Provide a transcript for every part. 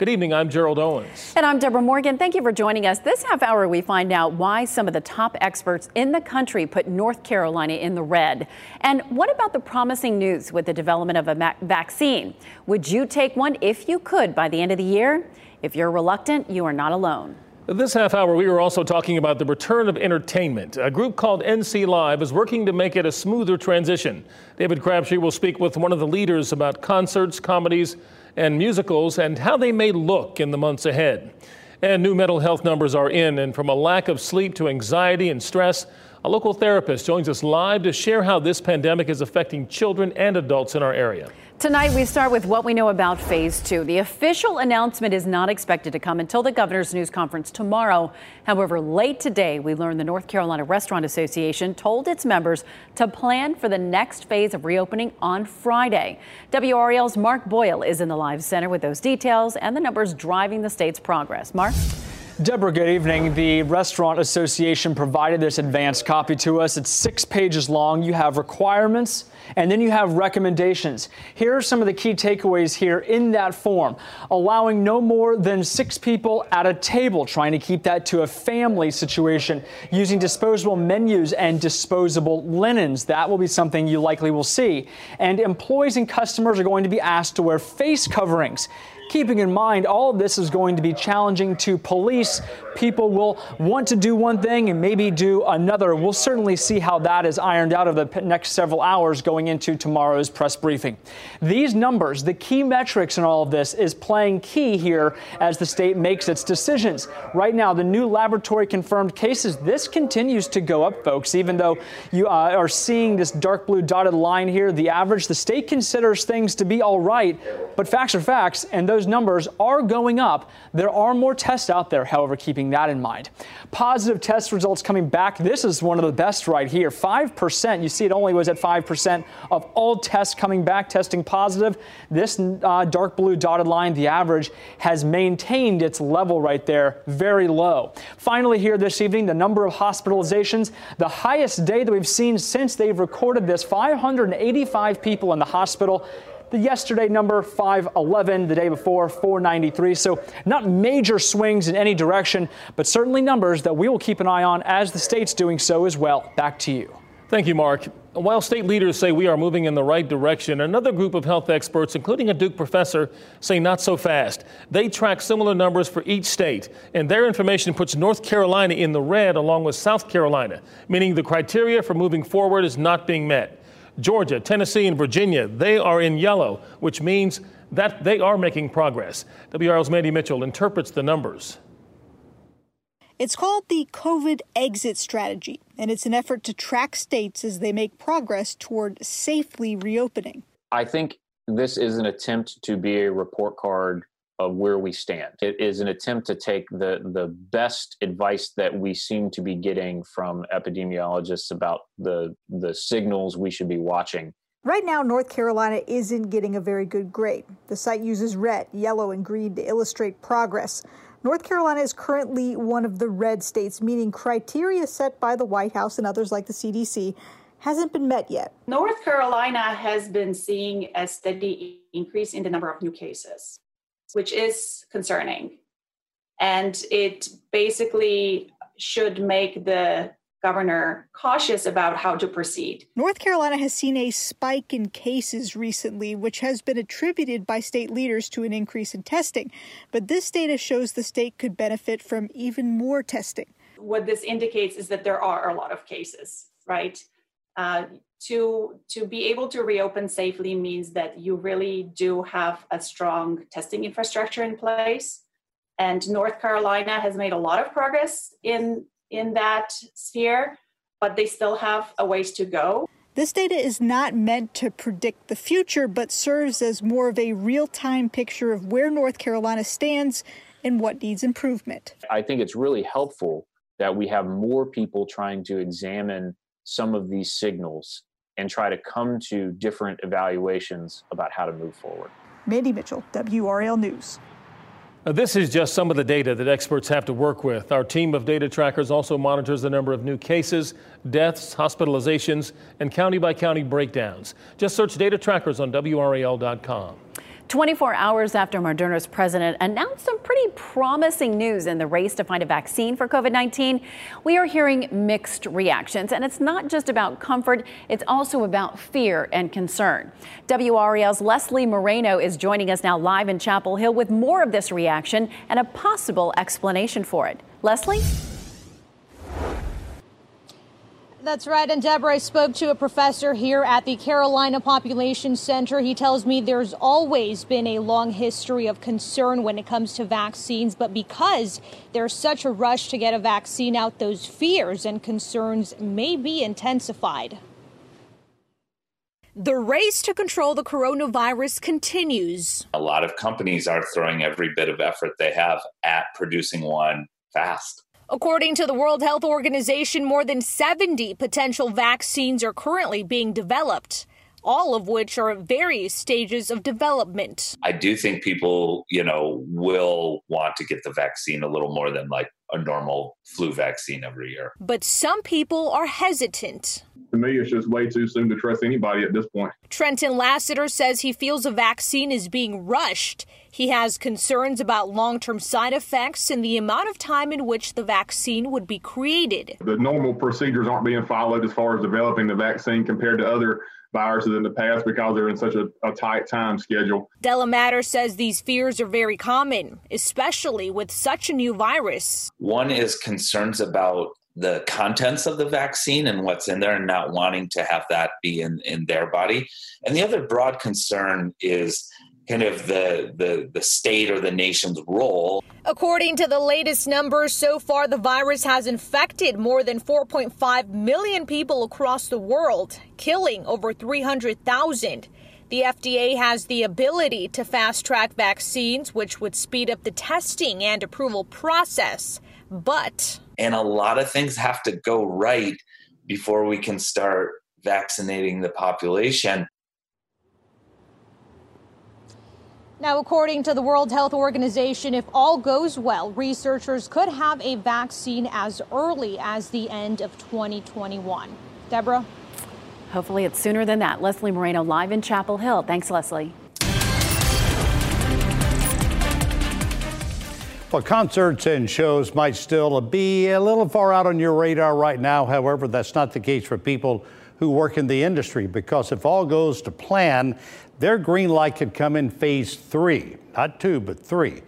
Good evening. I'm Gerald Owens. And I'm Deborah Morgan. Thank you for joining us. This half hour, we find out why some of the top experts in the country put North Carolina in the red. And what about the promising news with the development of a vaccine? Would you take one if you could by the end of the year? If you're reluctant, you are not alone. This half hour, we were also talking about the return of entertainment. A group called NC Live is working to make it a smoother transition. David Crabtree will speak with one of the leaders about concerts, comedies, and musicals and how they may look in the months ahead. And new mental health numbers are in, and from a lack of sleep to anxiety and stress, a local therapist joins us live to share how this pandemic is affecting children and adults in our area. Tonight, we start with what we know about phase two. The official announcement is not expected to come until the governor's news conference tomorrow. However, late today, we learned the North Carolina Restaurant Association told its members to plan for the next phase of reopening on Friday. WRAL's Mark Boyle is in the live center with those details and the numbers driving the state's progress. Mark? Deborah, good evening. The Restaurant Association provided this advance copy to us. It's six pages long. You have requirements and then you have recommendations. Here are some of the key takeaways here in that form. Allowing no more than six people at a table, trying to keep that to a family situation, using disposable menus and disposable linens. That will be something you likely will see. And employees and customers are going to be asked to wear face coverings keeping in mind all of this is going to be challenging to police. People will want to do one thing and maybe do another. We'll certainly see how that is ironed out of the next several hours going into tomorrow's press briefing. These numbers, the key metrics in all of this, is playing key here as the state makes its decisions. Right now, the new laboratory confirmed cases, this continues to go up, folks, even though you uh, are seeing this dark blue dotted line here. The average, the state considers things to be all right, but facts are facts, and those those numbers are going up. There are more tests out there, however, keeping that in mind. Positive test results coming back. This is one of the best right here. 5%. You see, it only was at 5% of all tests coming back, testing positive. This uh, dark blue dotted line, the average, has maintained its level right there, very low. Finally, here this evening, the number of hospitalizations, the highest day that we've seen since they've recorded this 585 people in the hospital. The yesterday number 511, the day before 493. So not major swings in any direction, but certainly numbers that we will keep an eye on as the state's doing so as well. Back to you. Thank you, Mark. While state leaders say we are moving in the right direction, another group of health experts, including a Duke professor, say not so fast. They track similar numbers for each state, and their information puts North Carolina in the red along with South Carolina, meaning the criteria for moving forward is not being met. Georgia, Tennessee, and Virginia, they are in yellow, which means that they are making progress. WRAL's Mandy Mitchell interprets the numbers. It's called the COVID exit strategy, and it's an effort to track states as they make progress toward safely reopening. I think this is an attempt to be a report card of where we stand. It is an attempt to take the the best advice that we seem to be getting from epidemiologists about the the signals we should be watching. Right now, North Carolina isn't getting a very good grade. The site uses red, yellow, and green to illustrate progress. North Carolina is currently one of the red states, meaning criteria set by the White House and others like the CDC hasn't been met yet. North Carolina has been seeing a steady increase in the number of new cases which is concerning. And it basically should make the governor cautious about how to proceed. North Carolina has seen a spike in cases recently, which has been attributed by state leaders to an increase in testing. But this data shows the state could benefit from even more testing. What this indicates is that there are a lot of cases, right? Uh, to to be able to reopen safely means that you really do have a strong testing infrastructure in place. And north carolina has made a lot of progress in in that sphere but they still have a ways to go. This data is not meant to predict the future but serves as more of a real-time picture of where north carolina stands and what needs improvement. I think it's really helpful that we have more people trying to examine some of these signals and try to come to different evaluations about how to move forward. Mandy Mitchell, WRAL News. Now, this is just some of the data that experts have to work with. Our team of data trackers also monitors the number of new cases, deaths, hospitalizations, and county by county breakdowns. Just search data trackers on WRAL.com. 24 hours after Moderna's president announced some pretty promising news in the race to find a vaccine for COVID 19, we are hearing mixed reactions. And it's not just about comfort, it's also about fear and concern. WRAL's Leslie Moreno is joining us now live in Chapel Hill with more of this reaction and a possible explanation for it. Leslie? That's right. And Deborah, I spoke to a professor here at the Carolina Population Center. He tells me there's always been a long history of concern when it comes to vaccines, but because there's such a rush to get a vaccine out, those fears and concerns may be intensified. The race to control the coronavirus continues. A lot of companies are throwing every bit of effort they have at producing one fast. According to the World Health Organization, more than 70 potential vaccines are currently being developed, all of which are at various stages of development. I do think people, you know, will want to get the vaccine a little more than like a normal flu vaccine every year. But some people are hesitant. To me, it's just way too soon to trust anybody at this point. Trenton Lassiter says he feels a vaccine is being rushed. He has concerns about long term side effects and the amount of time in which the vaccine would be created. The normal procedures aren't being followed as far as developing the vaccine compared to other viruses in the past because they're in such a, a tight time schedule. Della Matter says these fears are very common, especially with such a new virus. One is concerns about the contents of the vaccine and what's in there and not wanting to have that be in, in their body. And the other broad concern is kind of the, the, the state or the nation's role. According to the latest numbers, so far the virus has infected more than 4.5 million people across the world, killing over 300,000. The FDA has the ability to fast track vaccines, which would speed up the testing and approval process. But. And a lot of things have to go right before we can start vaccinating the population. Now, according to the World Health Organization, if all goes well, researchers could have a vaccine as early as the end of 2021. Deborah? Hopefully, it's sooner than that. Leslie Moreno live in Chapel Hill. Thanks, Leslie. Well, concerts and shows might still be a little far out on your radar right now. However, that's not the case for people who work in the industry because if all goes to plan, their green light could come in phase three, not two, but three.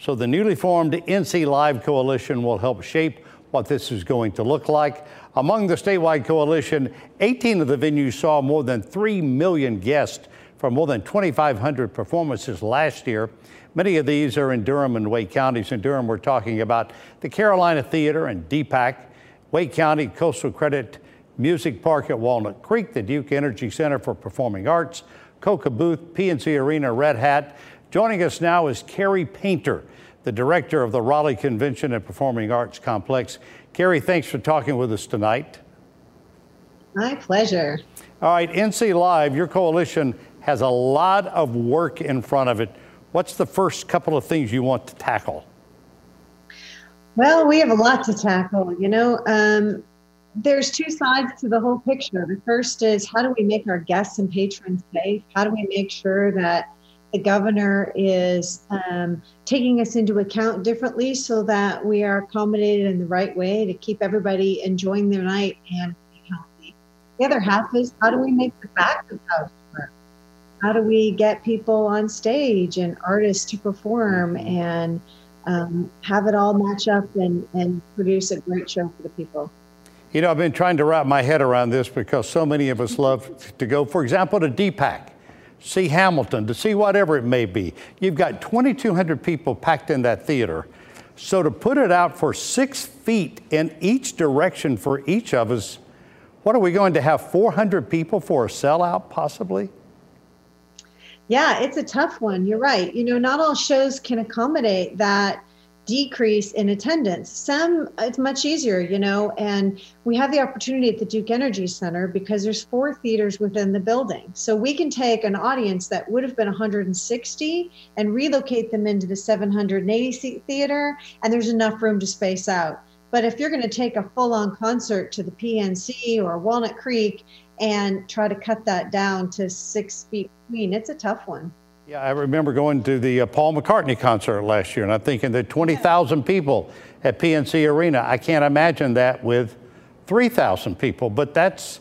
So the newly formed NC Live Coalition will help shape what this is going to look like. Among the statewide coalition, 18 of the venues saw more than 3 million guests from more than 2,500 performances last year. Many of these are in Durham and Wake counties. In Durham, we're talking about the Carolina Theater and DPAC, Wake County Coastal Credit Music Park at Walnut Creek, the Duke Energy Center for Performing Arts, Koka Booth, PNC Arena, Red Hat. Joining us now is Kerry Painter, the director of the Raleigh Convention and Performing Arts Complex. Carrie, thanks for talking with us tonight. My pleasure. All right, NC Live, your coalition has a lot of work in front of it. What's the first couple of things you want to tackle? Well, we have a lot to tackle. You know, um, there's two sides to the whole picture. The first is how do we make our guests and patrons safe? How do we make sure that the governor is um, taking us into account differently so that we are accommodated in the right way to keep everybody enjoying their night and healthy. The other half is how do we make the back of house? How do we get people on stage and artists to perform and um, have it all match up and, and produce a great show for the people? You know, I've been trying to wrap my head around this because so many of us love to go, for example, to DPAC, see Hamilton, to see whatever it may be. You've got 2,200 people packed in that theater. So to put it out for six feet in each direction for each of us, what are we going to have 400 people for a sellout possibly? Yeah, it's a tough one. You're right. You know, not all shows can accommodate that decrease in attendance. Some, it's much easier, you know, and we have the opportunity at the Duke Energy Center because there's four theaters within the building. So we can take an audience that would have been 160 and relocate them into the 780 seat theater, and there's enough room to space out. But if you're going to take a full on concert to the PNC or Walnut Creek and try to cut that down to six feet between, it's a tough one. Yeah, I remember going to the uh, Paul McCartney concert last year, and I'm thinking that 20,000 people at PNC Arena. I can't imagine that with 3,000 people, but that's,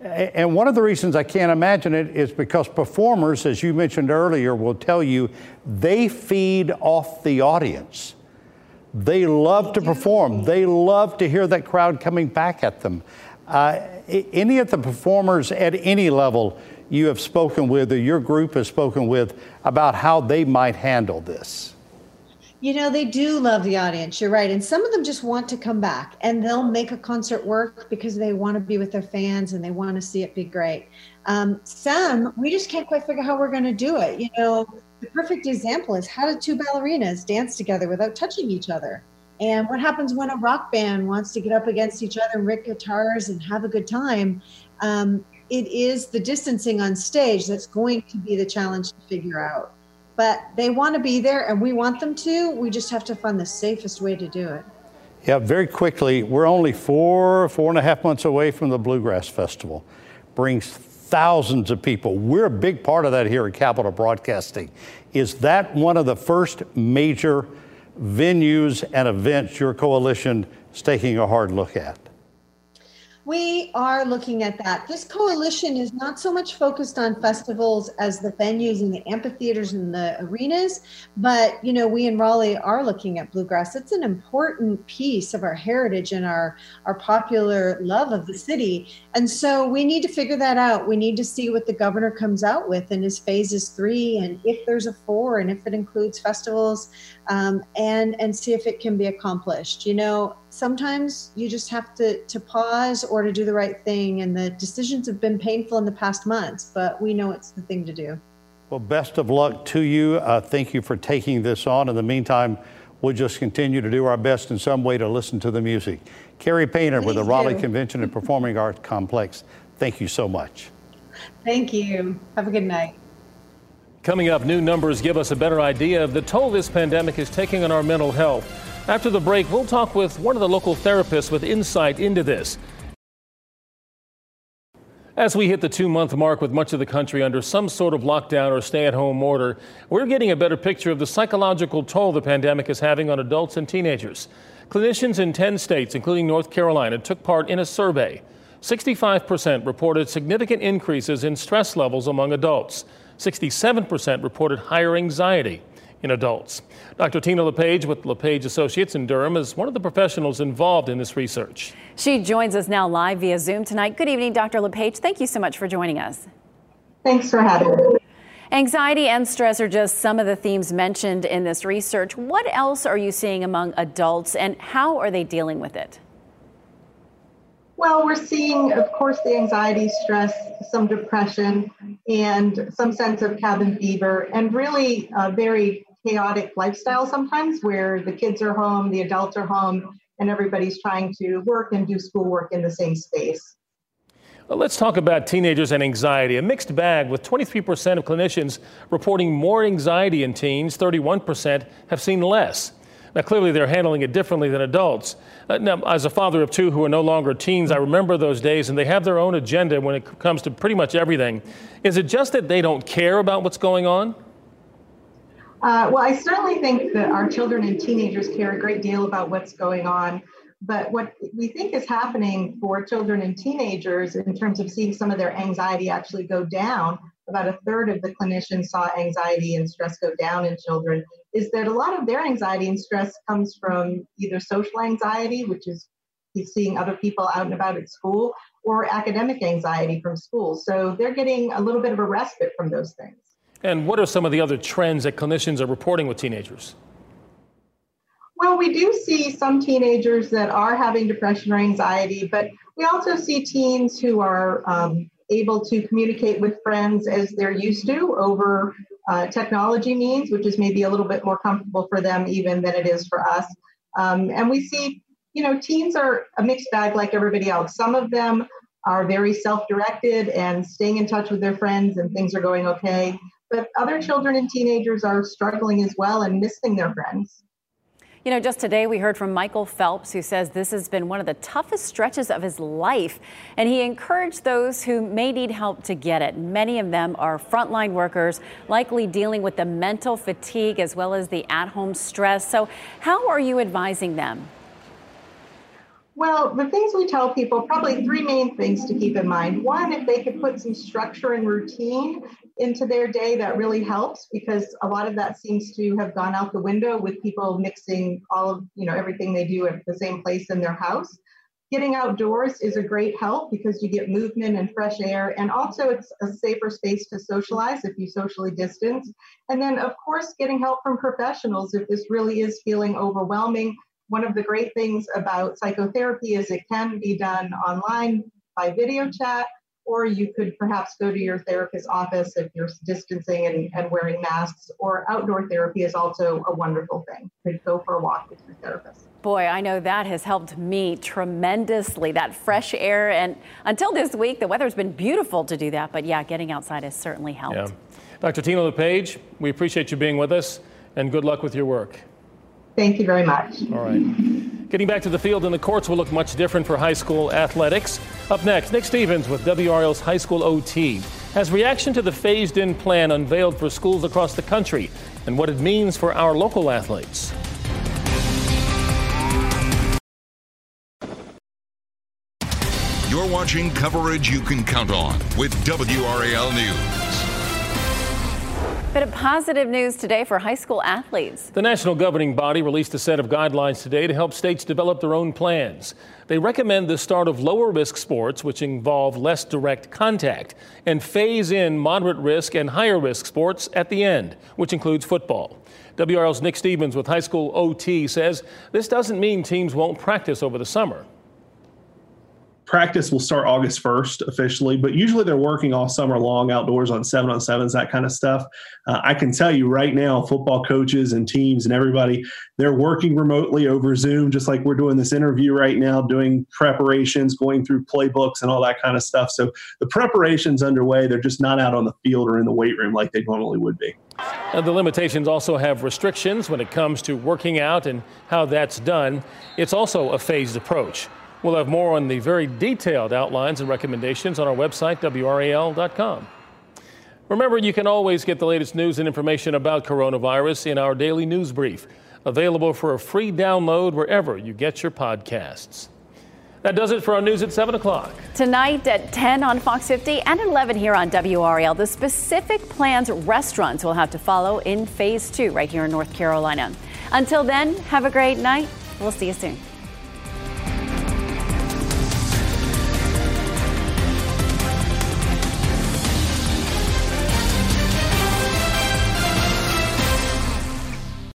and one of the reasons I can't imagine it is because performers, as you mentioned earlier, will tell you they feed off the audience. They love to perform. They love to hear that crowd coming back at them. Uh, any of the performers at any level you have spoken with or your group has spoken with about how they might handle this? You know, they do love the audience. You're right. And some of them just want to come back and they'll make a concert work because they want to be with their fans and they want to see it be great. Um, some, we just can't quite figure out how we're going to do it. You know, the perfect example is how do two ballerinas dance together without touching each other? And what happens when a rock band wants to get up against each other and rip guitars and have a good time? Um, it is the distancing on stage that's going to be the challenge to figure out. But they want to be there and we want them to. We just have to find the safest way to do it. Yeah, very quickly, we're only four, four and a half months away from the Bluegrass Festival. Brings thousands of people. We're a big part of that here at Capital Broadcasting. Is that one of the first major venues and events your coalition is taking a hard look at? We are looking at that. This coalition is not so much focused on festivals as the venues and the amphitheaters and the arenas, but you know, we in Raleigh are looking at bluegrass. It's an important piece of our heritage and our our popular love of the city. And so we need to figure that out. We need to see what the governor comes out with in his phases three and if there's a four and if it includes festivals um, and and see if it can be accomplished. You know, sometimes you just have to to pause or to do the right thing, and the decisions have been painful in the past months, but we know it's the thing to do. Well, best of luck to you. Uh, thank you for taking this on. In the meantime, we'll just continue to do our best in some way to listen to the music. Kerry Painter Please with the Raleigh Convention and Performing Arts Complex. Thank you so much. Thank you. Have a good night. Coming up, new numbers give us a better idea of the toll this pandemic is taking on our mental health. After the break, we'll talk with one of the local therapists with insight into this. As we hit the two month mark with much of the country under some sort of lockdown or stay at home order, we're getting a better picture of the psychological toll the pandemic is having on adults and teenagers. Clinicians in 10 states, including North Carolina, took part in a survey. 65% reported significant increases in stress levels among adults. 67% reported higher anxiety in adults. Dr. Tina LePage with LePage Associates in Durham is one of the professionals involved in this research. She joins us now live via Zoom tonight. Good evening, Dr. LePage. Thank you so much for joining us. Thanks for having me. Anxiety and stress are just some of the themes mentioned in this research. What else are you seeing among adults and how are they dealing with it? Well, we're seeing, of course, the anxiety, stress, some depression, and some sense of cabin fever, and really a very chaotic lifestyle sometimes where the kids are home, the adults are home, and everybody's trying to work and do schoolwork in the same space. Well, let's talk about teenagers and anxiety. A mixed bag with 23% of clinicians reporting more anxiety in teens, 31% have seen less. Now, clearly, they're handling it differently than adults. Uh, now, as a father of two who are no longer teens, I remember those days, and they have their own agenda when it comes to pretty much everything. Is it just that they don't care about what's going on? Uh, well, I certainly think that our children and teenagers care a great deal about what's going on. But what we think is happening for children and teenagers in terms of seeing some of their anxiety actually go down, about a third of the clinicians saw anxiety and stress go down in children is that a lot of their anxiety and stress comes from either social anxiety, which is seeing other people out and about at school, or academic anxiety from school. So they're getting a little bit of a respite from those things. And what are some of the other trends that clinicians are reporting with teenagers? Well, we do see some teenagers that are having depression or anxiety, but we also see teens who are um, able to communicate with friends as they're used to over uh, technology means, which is maybe a little bit more comfortable for them even than it is for us. Um, and we see, you know, teens are a mixed bag like everybody else. Some of them are very self directed and staying in touch with their friends and things are going okay. But other children and teenagers are struggling as well and missing their friends. You know, just today we heard from Michael Phelps, who says this has been one of the toughest stretches of his life. And he encouraged those who may need help to get it. Many of them are frontline workers, likely dealing with the mental fatigue as well as the at home stress. So, how are you advising them? Well, the things we tell people probably three main things to keep in mind. One, if they could put some structure and routine into their day, that really helps because a lot of that seems to have gone out the window with people mixing all of, you know, everything they do at the same place in their house. Getting outdoors is a great help because you get movement and fresh air, and also it's a safer space to socialize if you socially distance. And then, of course, getting help from professionals if this really is feeling overwhelming one of the great things about psychotherapy is it can be done online by video chat, or you could perhaps go to your therapist's office if you're distancing and, and wearing masks, or outdoor therapy is also a wonderful thing. You could go for a walk with your therapist. Boy, I know that has helped me tremendously. That fresh air. And until this week, the weather's been beautiful to do that. But yeah, getting outside has certainly helped. Yeah. Dr. Tina LePage, we appreciate you being with us and good luck with your work. Thank you very much. All right. Getting back to the field and the courts will look much different for high school athletics. Up next, Nick Stevens with WRAL's High School OT has reaction to the phased in plan unveiled for schools across the country and what it means for our local athletes. You're watching coverage you can count on with WRAL News. Bit of positive news today for high school athletes. The national governing body released a set of guidelines today to help states develop their own plans. They recommend the start of lower risk sports, which involve less direct contact, and phase in moderate risk and higher risk sports at the end, which includes football. WRAL's Nick Stevens with high school OT says this doesn't mean teams won't practice over the summer practice will start August 1st officially, but usually they're working all summer long outdoors on seven on sevens, that kind of stuff. Uh, I can tell you right now, football coaches and teams and everybody, they're working remotely over Zoom, just like we're doing this interview right now, doing preparations, going through playbooks and all that kind of stuff. So the preparation's underway. They're just not out on the field or in the weight room like they normally would be. the limitations also have restrictions when it comes to working out and how that's done. It's also a phased approach. We'll have more on the very detailed outlines and recommendations on our website, WRAL.com. Remember, you can always get the latest news and information about coronavirus in our daily news brief, available for a free download wherever you get your podcasts. That does it for our news at 7 o'clock. Tonight at 10 on Fox 50 and 11 here on WRAL, the specific plans restaurants will have to follow in phase two right here in North Carolina. Until then, have a great night. We'll see you soon.